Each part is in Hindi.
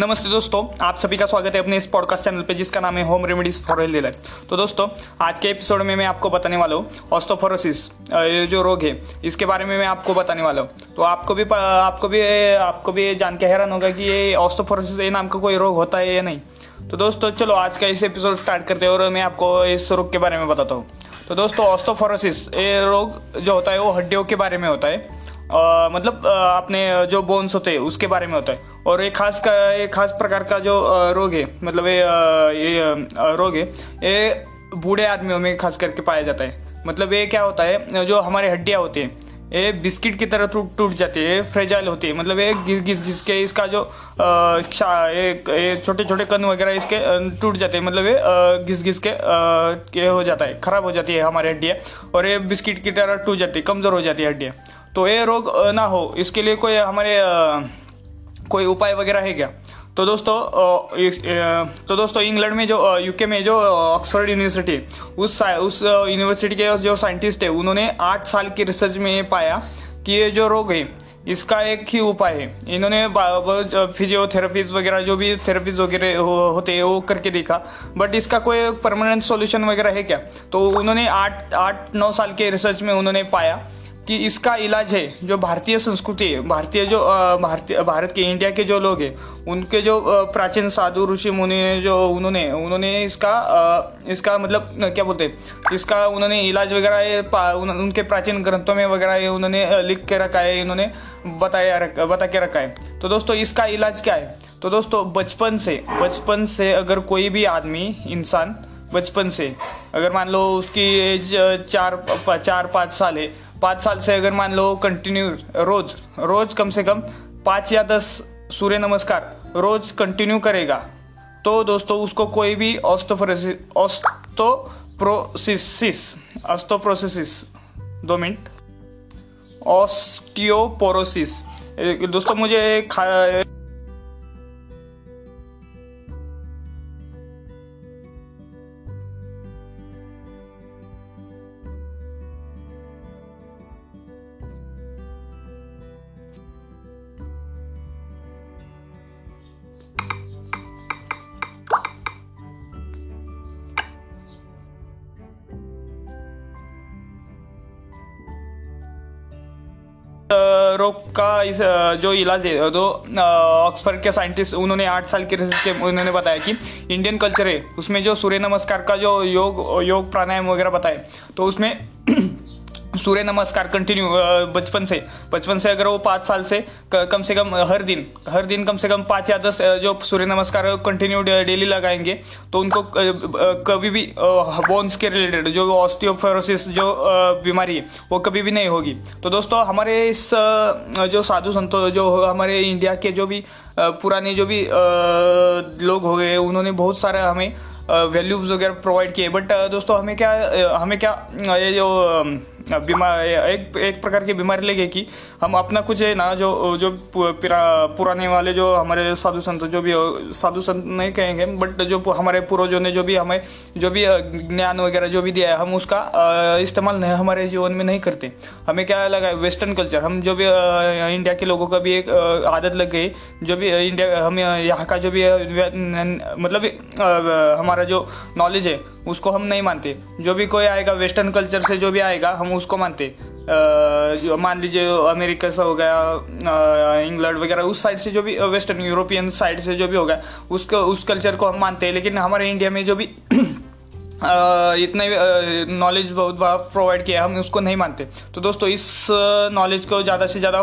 नमस्ते दोस्तों, आप सभी का स्वागत है अपने इस पॉडकास्ट चैनल पे जिसका नाम है home remedies for healthy life तो दोस्तों, आज के एपिसोड में मैं आपको बताने वाला हूँ ऑस्टोफोरोसिस ये जो रोग है, इसके बारे में मैं आपको बताने वाला हूँ। तो आपको भी आपको भी आपको भी जान के हैरान होगा कि ये ऑस्टोफोरोसिस ये नाम का कोई रोग होता है या नहीं। तो दोस्तों, चलो आज का इस एपिसोड स्टार्ट करते हैं और मैं आपको इस रोग के बारे में बताता हूँ। तो दोस्तों ऑस्टोफोरोसिस ये रोग जो होता है वो हड्डियों के बारे में होता है। आ, मतलब अपने जो बोन्स होते हैं उसके बारे में होता है। और एक खास का एक खास प्रकार का जो रोग है मतलब ये ये रोग है ये बूढ़े आदमियों में खास करके पाया जाता है। मतलब ये क्या होता है जो हमारी हड्डियाँ होती हैं ये बिस्किट की तरह टूट टूट जाती है फ्रेजाइल होती है। मतलब ये घिस घिस घिस के इसका जो छोटे छोटे कन वगैरह इसके टूट जाते हैं। मतलब ये घिस घिस के ये हो जाता है खराब हो जाती है हमारी हड्डियाँ। और ये बिस्किट की तरह टूट जाती है कमज़ोर हो जाती है हड्डियाँ। तो ये रोग ना हो। इसके लिए कोई हमारे कोई उपाय वगैरह है क्या? तो दोस्तों तो दोस्तों इंग्लैंड में जो यूके में जो ऑक्सफोर्ड यूनिवर्सिटी उस उस यूनिवर्सिटी के जो साइंटिस्ट है उन्होंने आठ साल की रिसर्च में ये पाया कि ये जो रोग है इसका एक ही उपाय है। इन्होंने फिजियोथेरेपीज वगैरह जो भी थेरेपीज वगैरह हो, होते हैं वो करके देखा। बट इसका कोई परमानेंट सॉल्यूशन वगैरह है क्या? तो उन्होंने आठ आठ नौ साल के रिसर्च में उन्होंने पाया। कि इसका इलाज है जो भारतीय संस्कृति है भारतीय जो भारतीय भारत के इंडिया के जो लोग हैं उनके जो प्राचीन साधु ऋषि मुनि ने जो उन्होंने उन्होंने इसका इसका मतलब क्या बोलते हैं इसका उन्होंने इलाज वगैरह उनके प्राचीन ग्रंथों में वगैरह उन्होंने लिख के रखा है इन्होंने बताया रख, बता के रखा है। तो दोस्तों इसका इलाज क्या है? तो दोस्तों बचपन से बचपन से अगर कोई भी आदमी इंसान बचपन से अगर मान लो उसकी एज चार चार पाँच साल है पाँच साल से अगर मान लो कंटिन्यू रोज रोज कम से कम पाँच या दस सूर्य नमस्कार रोज कंटिन्यू करेगा। तो दोस्तों, उसको कोई भी ऑस्टोप्रोसिस ऑस्टोप्रोसिस दो मिनट। ऑस्टियोपोरोसिस दोस्तों, मुझे रोग का इस जो इलाज है तो ऑक्सफर्ड के साइंटिस्ट, उन्होंने आठ साल के रिसर्च के, उन्होंने बताया कि इंडियन कल्चर है, उसमें जो सूर्य नमस्कार का जो योग योग प्राणायाम वगैरह बताए तो उसमें सूर्य नमस्कार कंटिन्यू बचपन से बचपन से अगर वो पाँच साल से कम से कम हर दिन हर दिन कम से कम पाँच या दस जो सूर्य नमस्कार कंटिन्यू डेली लगाएँगे तो उनको कभी भी बोन्स के रिलेटेड जो ऑस्टियोफोरोसिस जो बीमारी है, वो कभी भी नहीं होगी। तो दोस्तों, हमारे इस जो साधु संतो, जो हमारे इंडिया के जो भी पुराने जो भी लोग हो गए, उन्होंने बहुत सारा हमें वैल्यूज़ वगैरह प्रोवाइड किए बट दोस्तों, हमें क्या हमें क्या ये जो बीमार एक एक प्रकार की बीमारी लगे कि हम अपना कुछ है ना, जो जो पुराने वाले जो हमारे साधु संत, जो भी साधु संत नहीं कहेंगे बट जो हमारे पूर्वजों ने जो भी हमें, जो भी ज्ञान वगैरह जो भी दिया है, हम उसका इस्तेमाल नहीं, हमारे जीवन में नहीं करते। हमें क्या लगा वेस्टर्न कल्चर हम जो भी इंडिया के लोगों का भी एक आदत लग गई, जो भी इंडिया हम यहाँ का जो भी मतलब हमारा जो नॉलेज है उसको हम नहीं मानते। जो भी कोई आएगा वेस्टर्न कल्चर से जो भी आएगा, हम उसको मानते। मान लीजिए अमेरिका से हो गया इंग्लैंड वगैरह, उस साइड से जो भी वेस्टर्न यूरोपियन साइड से जो भी हो गया, उसको, उस कल्चर को हम मानते हैं। लेकिन हमारे इंडिया में जो भी इतने नॉलेज बहुत प्रोवाइड किया हम उसको नहीं मानते। तो दोस्तों, इस नॉलेज को ज़्यादा से ज़्यादा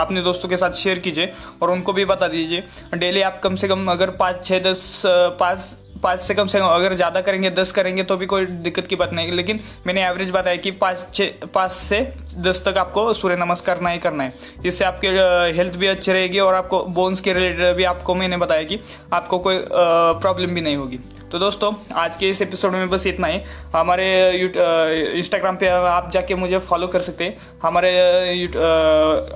अपने दोस्तों के साथ शेयर कीजिए और उनको भी बता दीजिए। डेली आप कम से कम अगर पाँच छः दस पाँच पाँच से कम से कम, अगर ज़्यादा करेंगे, दस करेंगे तो भी कोई दिक्कत की बात नहीं। लेकिन मैंने एवरेज बताया कि पाँच छः, पाँच से दस तक आपको सूर्य नमस्कार करना ही करना है। इससे आपके हेल्थ भी अच्छी रहेगी और आपको बोन्स के रिलेटेड भी आपको मैंने बताया कि आपको कोई प्रॉब्लम भी नहीं होगी। तो दोस्तों, आज के इस एपिसोड में बस इतना ही। हमारे इंस्टाग्राम पे आप जाके मुझे फॉलो कर सकते हैं। हमारे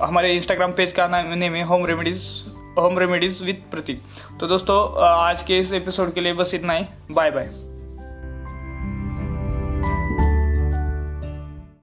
हमारे इंस्टाग्राम पेज का नाम नेम है home remedies home remedies with Prateek. तो दोस्तों आज के इस एपिसोड के लिए बस इतना ही। Bye bye